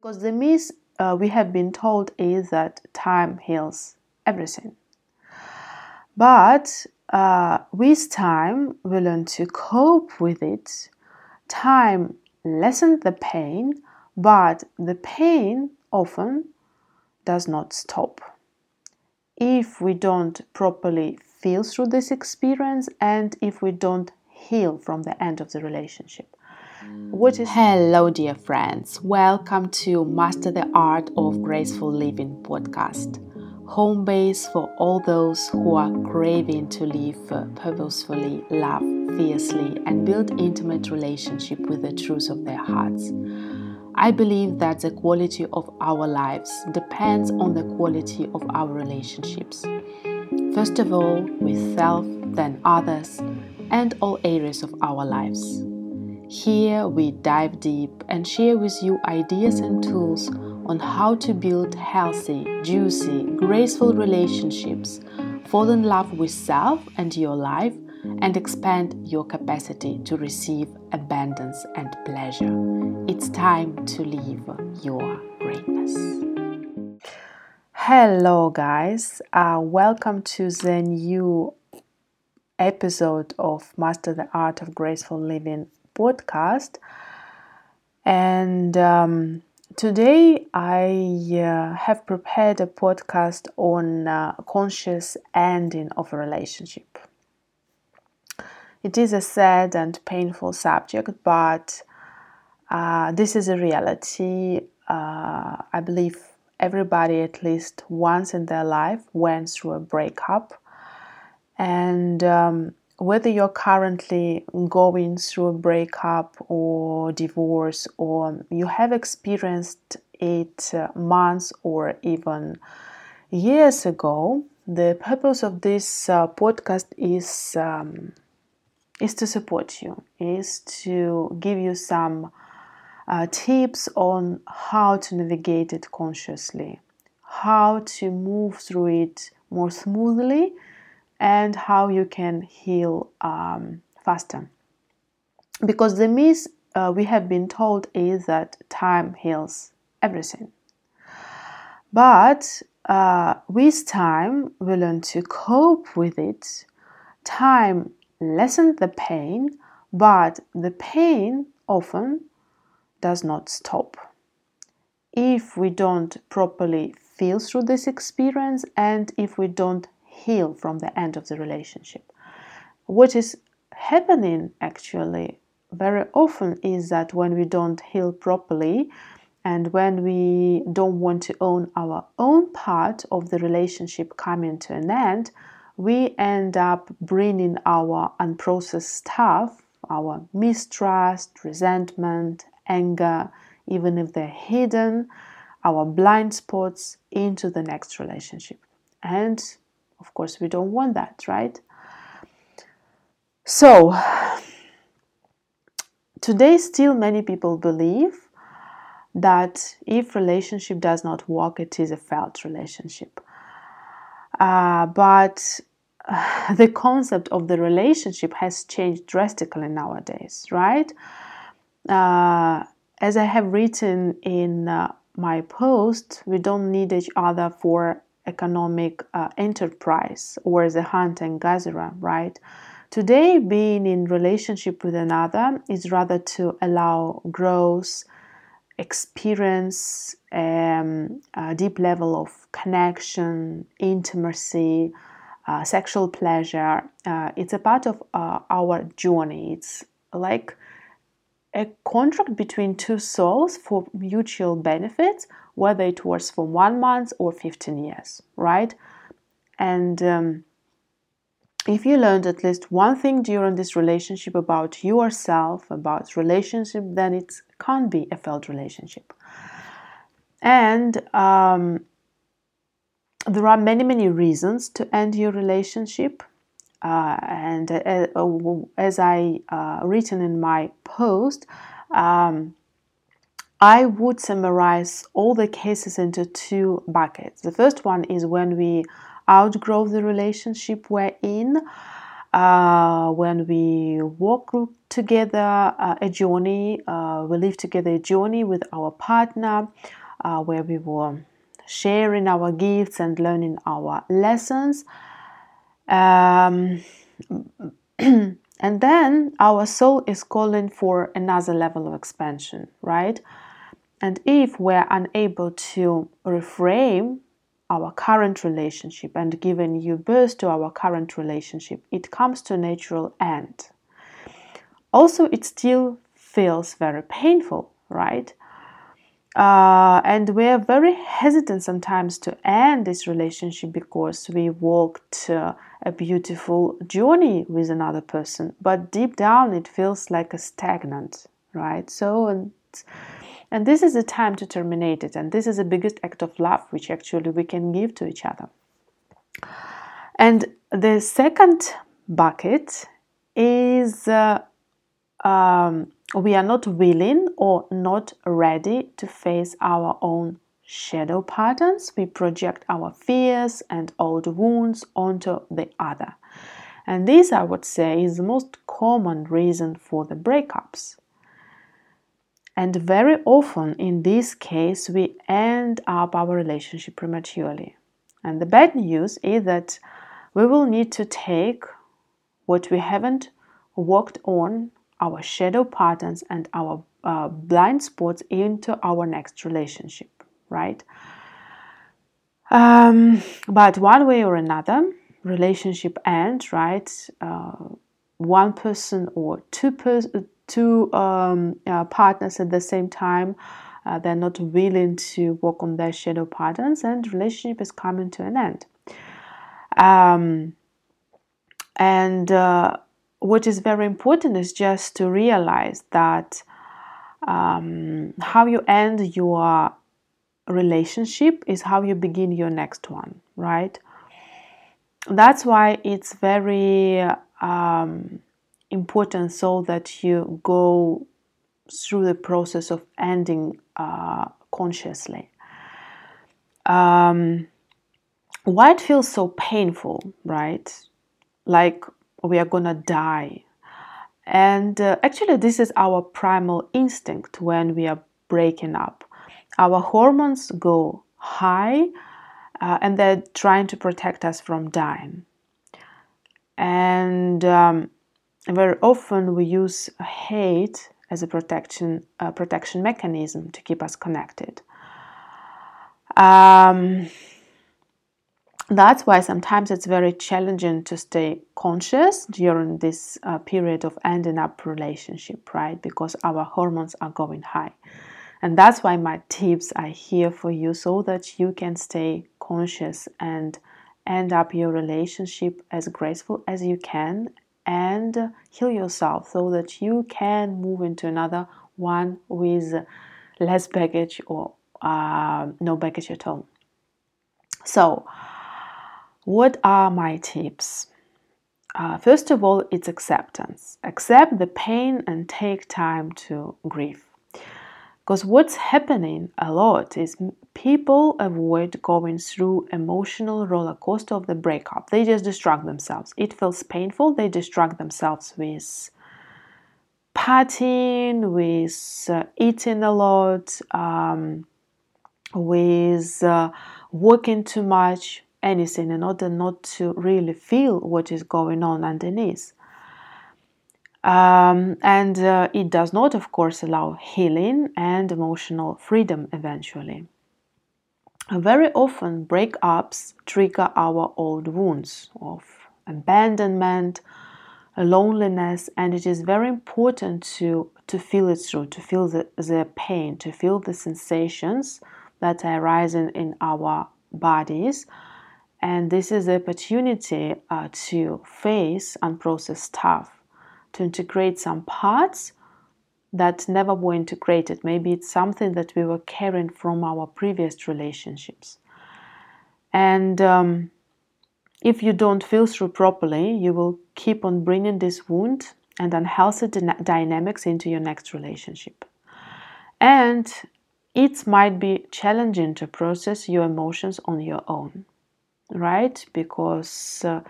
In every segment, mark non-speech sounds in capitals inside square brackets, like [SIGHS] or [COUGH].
Because the myth uh, we have been told is that time heals everything. But uh, with time, we learn to cope with it. Time lessens the pain, but the pain often does not stop. If we don't properly feel through this experience and if we don't heal from the end of the relationship. What is Hello dear friends. Welcome to Master the Art of Graceful Living podcast. Home base for all those who are craving to live purposefully, love fiercely and build intimate relationship with the truth of their hearts. I believe that the quality of our lives depends on the quality of our relationships. First of all, with self, then others, and all areas of our lives. Here we dive deep and share with you ideas and tools on how to build healthy, juicy, graceful relationships, fall in love with self and your life, and expand your capacity to receive abundance and pleasure. It's time to live your greatness. Hello, guys. Uh, welcome to the new episode of Master the Art of Graceful Living podcast. And um, today I uh, have prepared a podcast on uh, conscious ending of a relationship. It is a sad and painful subject, but uh, this is a reality. Uh, I believe everybody, at least once in their life, went through a breakup. And um, whether you're currently going through a breakup or divorce or you have experienced it uh, months or even years ago the purpose of this uh, podcast is um, is to support you is to give you some uh, tips on how to navigate it consciously how to move through it more smoothly and how you can heal um, faster. Because the myth uh, we have been told is that time heals everything. But uh, with time, we learn to cope with it. Time lessens the pain, but the pain often does not stop. If we don't properly feel through this experience and if we don't heal from the end of the relationship. What is happening actually very often is that when we don't heal properly and when we don't want to own our own part of the relationship coming to an end, we end up bringing our unprocessed stuff, our mistrust, resentment, anger, even if they're hidden, our blind spots into the next relationship. And of course, we don't want that, right? So, today, still many people believe that if relationship does not work, it is a failed relationship. Uh, but [SIGHS] the concept of the relationship has changed drastically nowadays, right? Uh, as I have written in uh, my post, we don't need each other for economic uh, enterprise or the hunter and gatherer, right? Today, being in relationship with another is rather to allow growth, experience, um, a deep level of connection, intimacy, uh, sexual pleasure. Uh, it's a part of uh, our journey. It's like a contract between two souls for mutual benefit whether it was for one month or 15 years, right? And um, if you learned at least one thing during this relationship about yourself, about relationship, then it can't be a failed relationship. And um, there are many, many reasons to end your relationship. Uh, and uh, uh as I uh, written in my post, um, I would summarize all the cases into two buckets. The first one is when we outgrow the relationship we're in. Uh, when we walk together uh, a journey, we live together a journey with our partner, where we were sharing our gifts and learning our lessons. Um, [CLEARS THROAT] and then our soul is calling for another level of expansion, right? And if we're unable to reframe our current relationship and give a new birth to our current relationship, it comes to a natural end. Also, it still feels very painful, right? Uh, and we are very hesitant sometimes to end this relationship because we walked uh, a beautiful journey with another person, but deep down it feels like a stagnant, right? So, and, and this is the time to terminate it, and this is the biggest act of love which actually we can give to each other. And the second bucket is uh, um, we are not willing or not ready to face our own shadow patterns. We project our fears and old wounds onto the other. And this, I would say, is the most common reason for the breakups. And very often, in this case, we end up our relationship prematurely. And the bad news is that we will need to take what we haven't worked on our shadow patterns and our uh, blind spots into our next relationship, right? Um, but one way or another, relationship ends, right? Uh, one person or two pers- two um, uh, partners at the same time, uh, they're not willing to work on their shadow patterns, and relationship is coming to an end. Um, and uh, what is very important is just to realize that um, how you end your relationship is how you begin your next one, right? That's why it's very um, important so that you go through the process of ending uh, consciously. Um, why it feels so painful, right? Like we are gonna die. And uh, actually, this is our primal instinct when we are breaking up. Our hormones go high uh, and they're trying to protect us from dying. And um, very often we use hate as a protection, uh, protection mechanism to keep us connected. Um, that's why sometimes it's very challenging to stay conscious during this uh, period of ending up relationship right? Because our hormones are going high. And that's why my tips are here for you so that you can stay conscious and end up your relationship as graceful as you can and heal yourself so that you can move into another one with less baggage or uh, no baggage at all. So what are my tips? Uh, first of all, it's acceptance. Accept the pain and take time to grieve. Because what's happening a lot is people avoid going through emotional roller coaster of the breakup. They just distract themselves. It feels painful. They distract themselves with partying, with uh, eating a lot, um, with uh, working too much, anything in order not to really feel what is going on underneath. Um, and uh, it does not, of course, allow healing and emotional freedom eventually. Very often, breakups trigger our old wounds of abandonment, loneliness, and it is very important to, to feel it through, to feel the, the pain, to feel the sensations that are arising in our bodies and this is the opportunity uh, to face and process stuff, to integrate some parts that never were integrated. Maybe it's something that we were carrying from our previous relationships. And um, if you don't feel through properly, you will keep on bringing this wound and unhealthy dynamics into your next relationship. And it might be challenging to process your emotions on your own right? Because uh,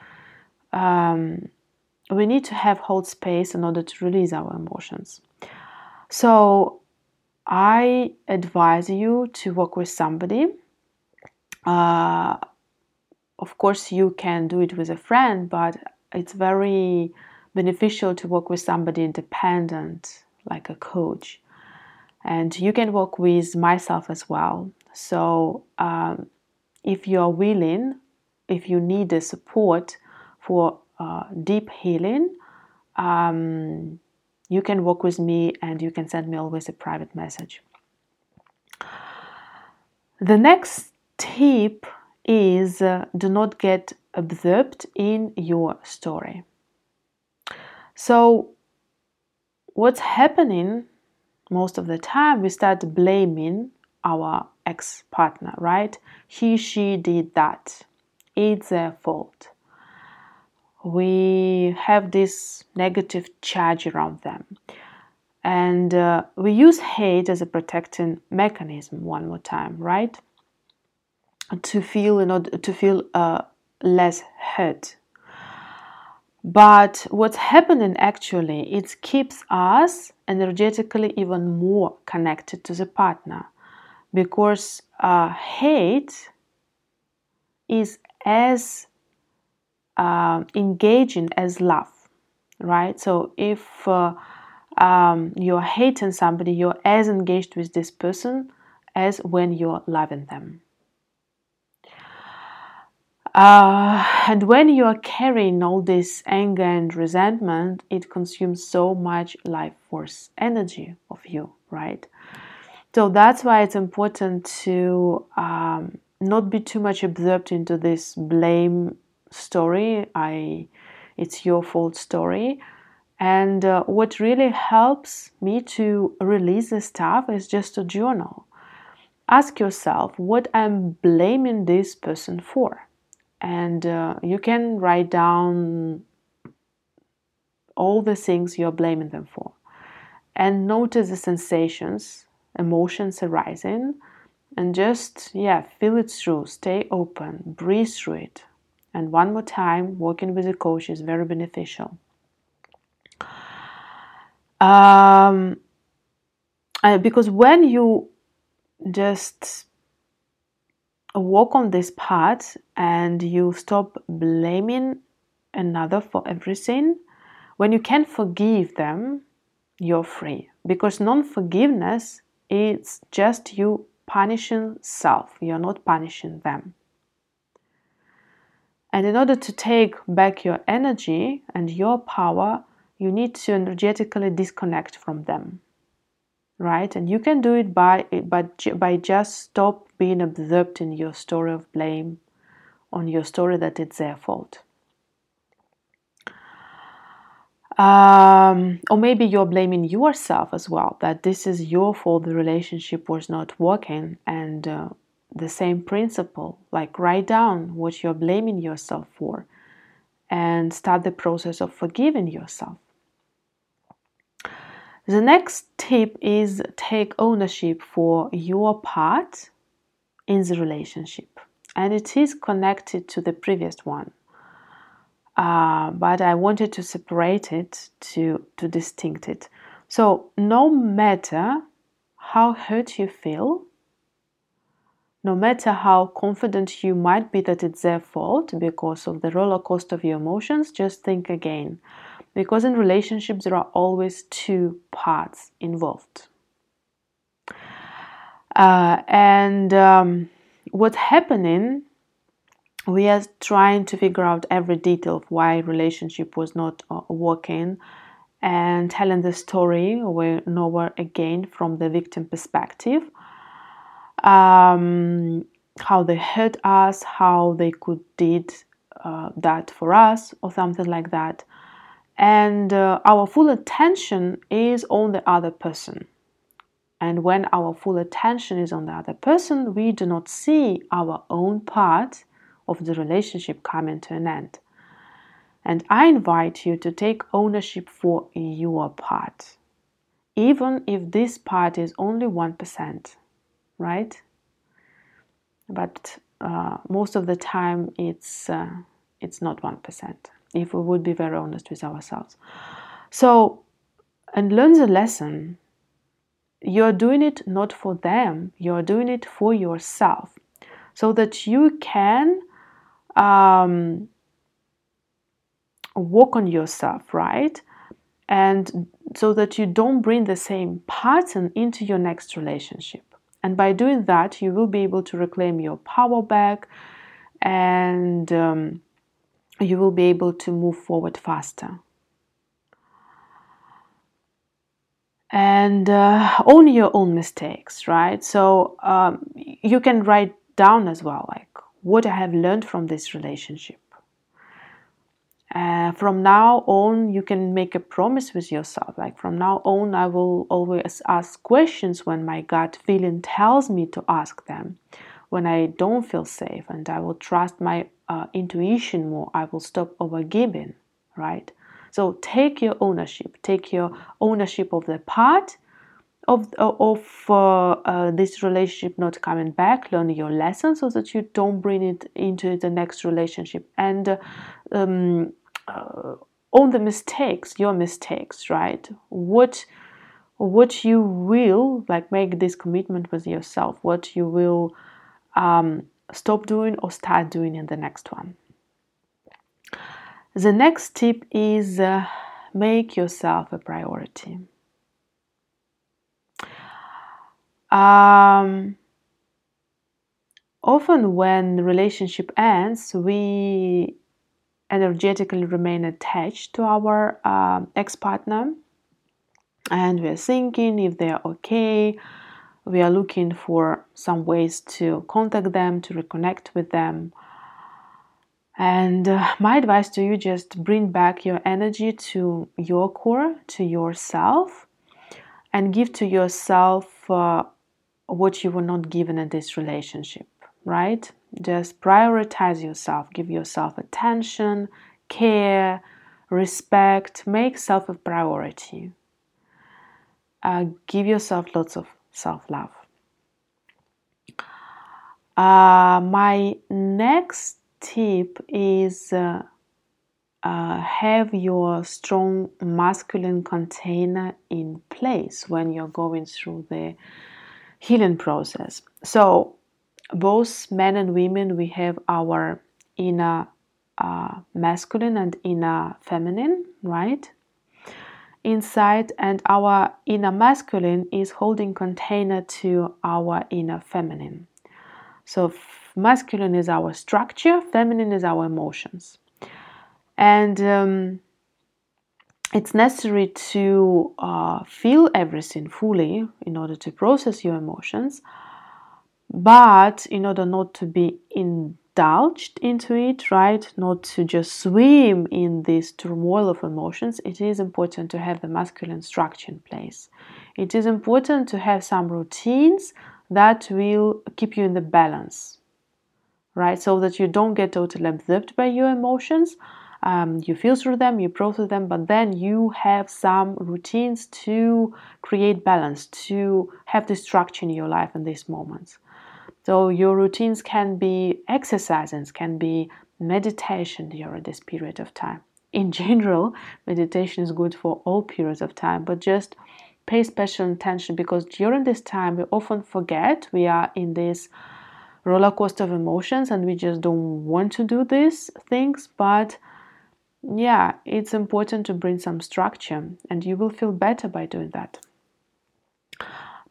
um, we need to have hold space in order to release our emotions. So I advise you to work with somebody. Uh, of course, you can do it with a friend, but it's very beneficial to work with somebody independent, like a coach. And you can work with myself as well. So, um, if you are willing, if you need the support for uh, deep healing, um, you can work with me and you can send me always a private message. The next tip is uh, do not get absorbed in your story. So, what's happening most of the time, we start blaming our ex partner, right? He, she did that. It's their fault. We have this negative charge around them. And uh, we use hate as a protecting mechanism one more time, right? To feel, in order, to feel uh, less hurt. But what's happening actually, it keeps us energetically even more connected to the partner because uh, hate is as uh, engaging as love, right? So if uh, um, you're hating somebody, you're as engaged with this person as when you're loving them. Uh, and when you are carrying all this anger and resentment, it consumes so much life force energy of you, right? So that's why it's important to um, not be too much absorbed into this blame story. I, it's your fault story. And uh, what really helps me to release the stuff is just a journal. Ask yourself what I'm blaming this person for and uh, you can write down all the things you're blaming them for and notice the sensations emotions arising and just yeah feel it through. Stay open. Breathe through it. And one more time working with a coach is very beneficial. Um, uh, because when you just walk on this path and you stop blaming another for everything, when you can forgive them, you're free. Because non forgiveness it's just you punishing self, you're not punishing them. And in order to take back your energy and your power, you need to energetically disconnect from them. Right? And you can do it by by, by just stop being absorbed in your story of blame on your story that it's their fault um, or maybe you're blaming yourself as well that this is your fault the relationship was not working and uh, the same principle like write down what you're blaming yourself for and start the process of forgiving yourself the next tip is take ownership for your part in the relationship, and it is connected to the previous one. Uh, but I wanted to separate it to, to distinct it. So, no matter how hurt you feel, no matter how confident you might be that it's their fault because of the roller coaster of your emotions, just think again because in relationships there are always two parts involved. Uh, and um, what's happening, we are trying to figure out every detail of why relationship was not uh, working and telling the story and over again from the victim perspective. Um, how they hurt us, how they could did uh, that for us, or something like that and uh, our full attention is on the other person. And when our full attention is on the other person, we do not see our own part of the relationship coming to an end. And I invite you to take ownership for your part, even if this part is only 1%, right? But uh, most of the time it's, uh, it's not 1%. if we would be very honest with ourselves. So, and learn the lesson. You're doing it not for them, you're doing it for yourself so that you can um, work on yourself, right? And so that you don't bring the same pattern into your next relationship. And by doing that, you will be able to reclaim your power back and um, you will be able to move forward faster. And uh, own your own mistakes, right? So um, you can write down as well, like what I have learned from this relationship. Uh, from now on, you can make a promise with yourself. Like from now on, I will always ask questions when my gut feeling tells me to ask them when I don't feel safe, and I will trust my uh, intuition more. I will stop overgiving, right? So take your ownership. Take your ownership of the part of of uh, uh, this relationship not coming back. Learn your lesson so that you don't bring it into the next relationship and. Um, uh, own the mistakes, your mistakes, right? What what you will like make this commitment with yourself, what you will um, stop doing or start doing in the next one. The next tip is uh, make yourself a priority. Um, often, when relationship ends, we energetically remain attached to our uh, ex partner and we're thinking if they're okay we are looking for some ways to contact them, to reconnect with them. And uh, my advice to you just bring back your energy to your core, to yourself, and give to yourself uh, what you were not given in this relationship, right? Just prioritize yourself, give yourself attention, care, respect, make self a priority. Uh, give yourself lots of self love. Uh, my next tip is uh, uh, have your strong masculine container in place when you're going through the healing process. So, both men and women, we have our inner uh, masculine and inner feminine, right? inside and our inner masculine is holding container to our inner feminine so masculine is our structure feminine is our emotions and um, it's necessary to uh, feel everything fully in order to process your emotions but in order not to be indulged into it, right? Not to just swim in this turmoil of emotions, it is important to have the masculine structure in place. It is important to have some routines that will keep you in the balance, right? So that you don't get totally absorbed by your emotions. Um, you feel through them, you process them, but then you have some routines to create balance, to have the structure in your life in these moments. So your routines can be exercises, can be meditation during this period of time. In [LAUGHS] general, meditation is good for all periods of time, but just pay special attention because during this time we often forget we are in this roller coaster of emotions and we just don't want to do these things. But yeah, it's important to bring some structure and you will feel better by doing that.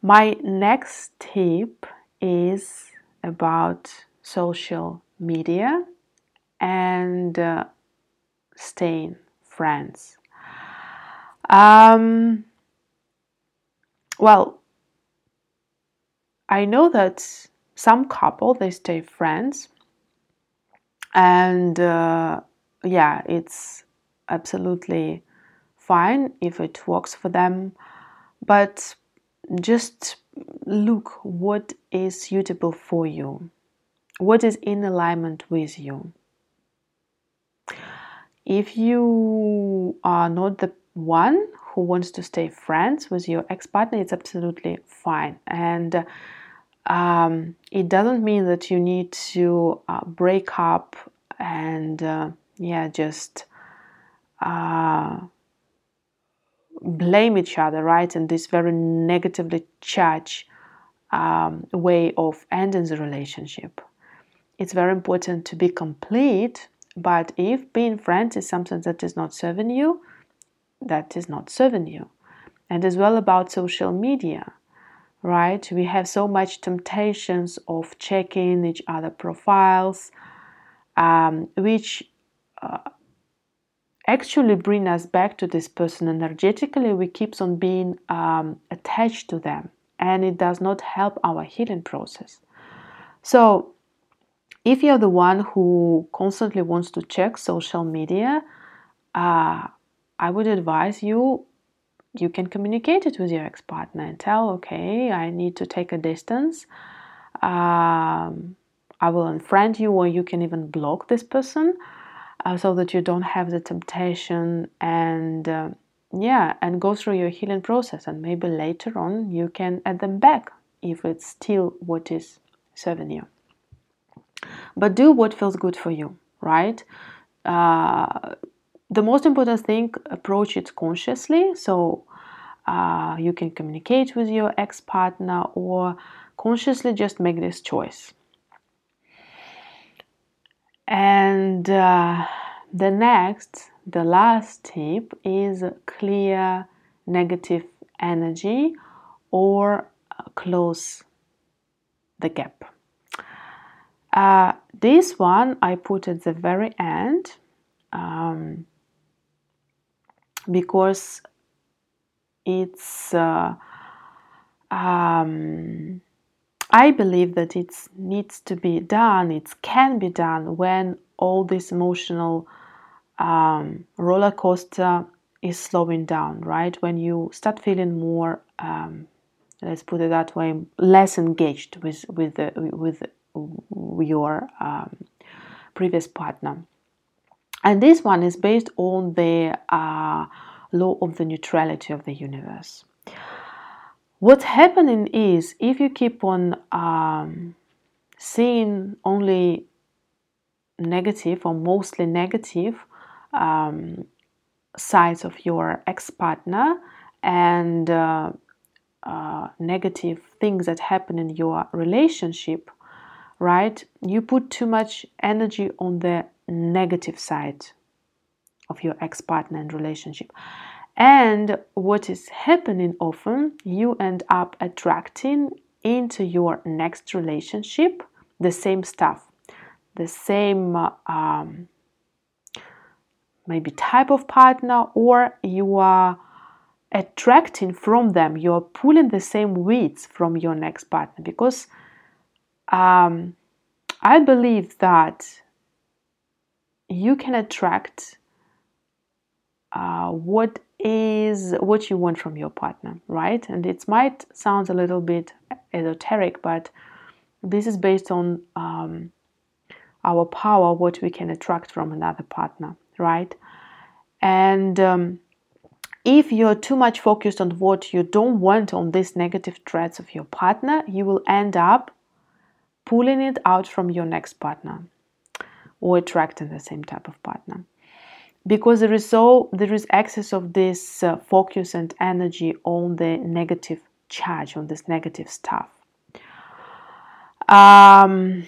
My next tip is about social media and uh, staying friends. Um, well, I know that some couple they stay friends, and uh, yeah, it's absolutely fine if it works for them, but just look what is suitable for you, what is in alignment with you. If you are not the one who wants to stay friends with your ex partner, it's absolutely fine. And um, it doesn't mean that you need to uh, break up and, uh, yeah, just uh, blame each other, right? And this very negatively charged um, way of ending the relationship. It's very important to be complete, but if being friends is something that is not serving you, that is not serving you. And as well about social media, right? We have so much temptations of checking each other profiles, um, which uh, actually bring us back to this person energetically. We keep on being um, attached to them, and it does not help our healing process. So, if you're the one who constantly wants to check social media, uh, I would advise you you can communicate it with your ex partner and tell, okay, I need to take a distance. Um, I will unfriend you, or you can even block this person uh, so that you don't have the temptation and uh, yeah, and go through your healing process. And maybe later on you can add them back if it's still what is serving you. But do what feels good for you, right? Uh, the most important thing approach it consciously so uh, you can communicate with your ex-partner or consciously just make this choice and uh, the next the last tip is clear negative energy or close the gap. Uh, this one i put at the very end um, because it's uh, um, I believe that it needs to be done, it can be done when all this emotional um, roller coaster is slowing down, right? When you start feeling more, um, let's put it that way, less engaged with with the, with your um, previous partner. And this one is based on the uh, law of the neutrality of the universe. What's happening is if you keep on um, seeing only negative or mostly negative um, sides of your ex partner and uh, uh, negative things that happen in your relationship, right? You put too much energy on the negative side of your ex partner and relationship. And what is happening often, you end up attracting into your next relationship the same stuff, the same um, maybe type of partner, or you are attracting from them, you're pulling the same weeds from your next partner. Because um, I believe that you can attract uh, what is what you want from your partner, right? And it might sound a little bit esoteric, but this is based on um, our power, what we can attract from another partner, right? And um, if you're too much focused on what you don't want on these negative traits of your partner, you will end up pulling it out from your next partner or attracting the same type of partner because there is so there is excess of this uh, focus and energy on the negative charge on this negative stuff. Um,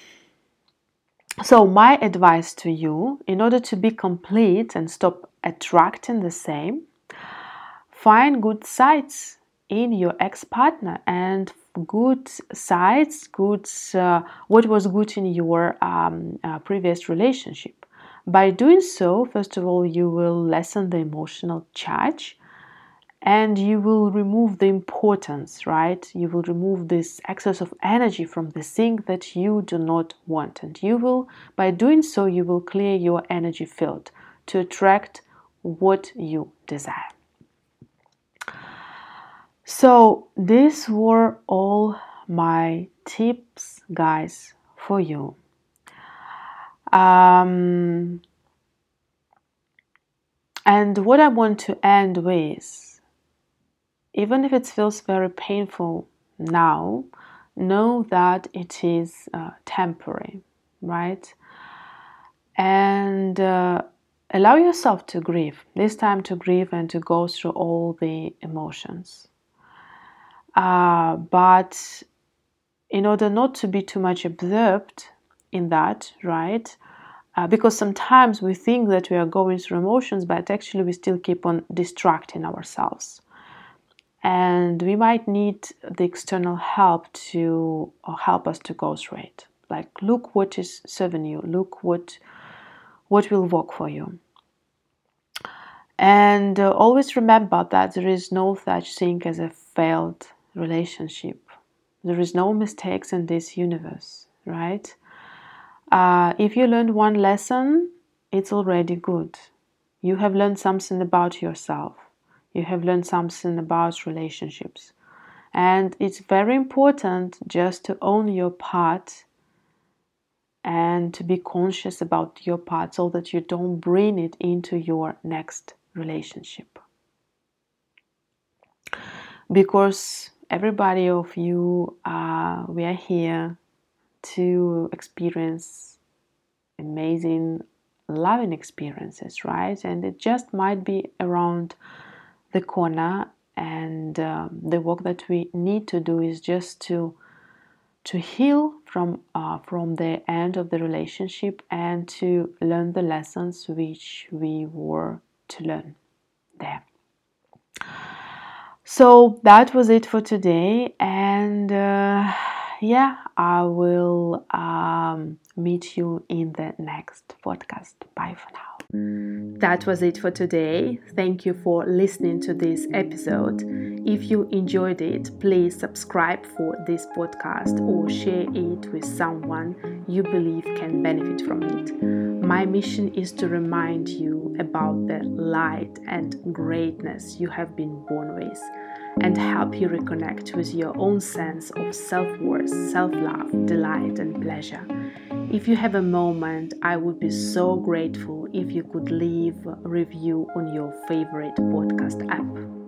so my advice to you in order to be complete and stop attracting the same find good sides in your ex-partner and good sides good uh, what was good in your um, uh, previous relationship by doing so, first of all, you will lessen the emotional charge and you will remove the importance, right? You will remove this excess of energy from the thing that you do not want. And you will, by doing so, you will clear your energy field to attract what you desire. So, these were all my tips, guys, for you. Um, and what I want to end with, even if it feels very painful now, know that it is uh, temporary, right? And uh, allow yourself to grieve. This time to grieve and to go through all the emotions. Uh, but in order not to be too much absorbed in that, right? Uh, because sometimes we think that we are going through emotions, but actually we still keep on distracting ourselves. And we might need the external help to help us to go through it. Like, look what is serving you, look what what will work for you. And uh, always remember that there is no such thing as a failed relationship. There is no mistakes in this universe, right? Uh, if you learned one lesson, it's already good. You have learned something about yourself. You have learned something about relationships. And it's very important just to own your part and to be conscious about your part so that you don't bring it into your next relationship. Because everybody of you, uh, we are here to experience amazing loving experiences, right? And it just might be around the corner. And um, the work that we need to do is just to to heal from uh, from the end of the relationship and to learn the lessons which we were to learn there. So that was it for today, and. Uh, yeah, I will um, meet you in the next podcast. Bye for now. That was it for today. Thank you for listening to this episode. If you enjoyed it, please subscribe for this podcast or share it with someone you believe can benefit from it. My mission is to remind you about the light and greatness you have been born with and help you reconnect with your own sense of self worth, self love, delight, and pleasure. If you have a moment, I would be so grateful if you could leave a review on your favorite podcast app.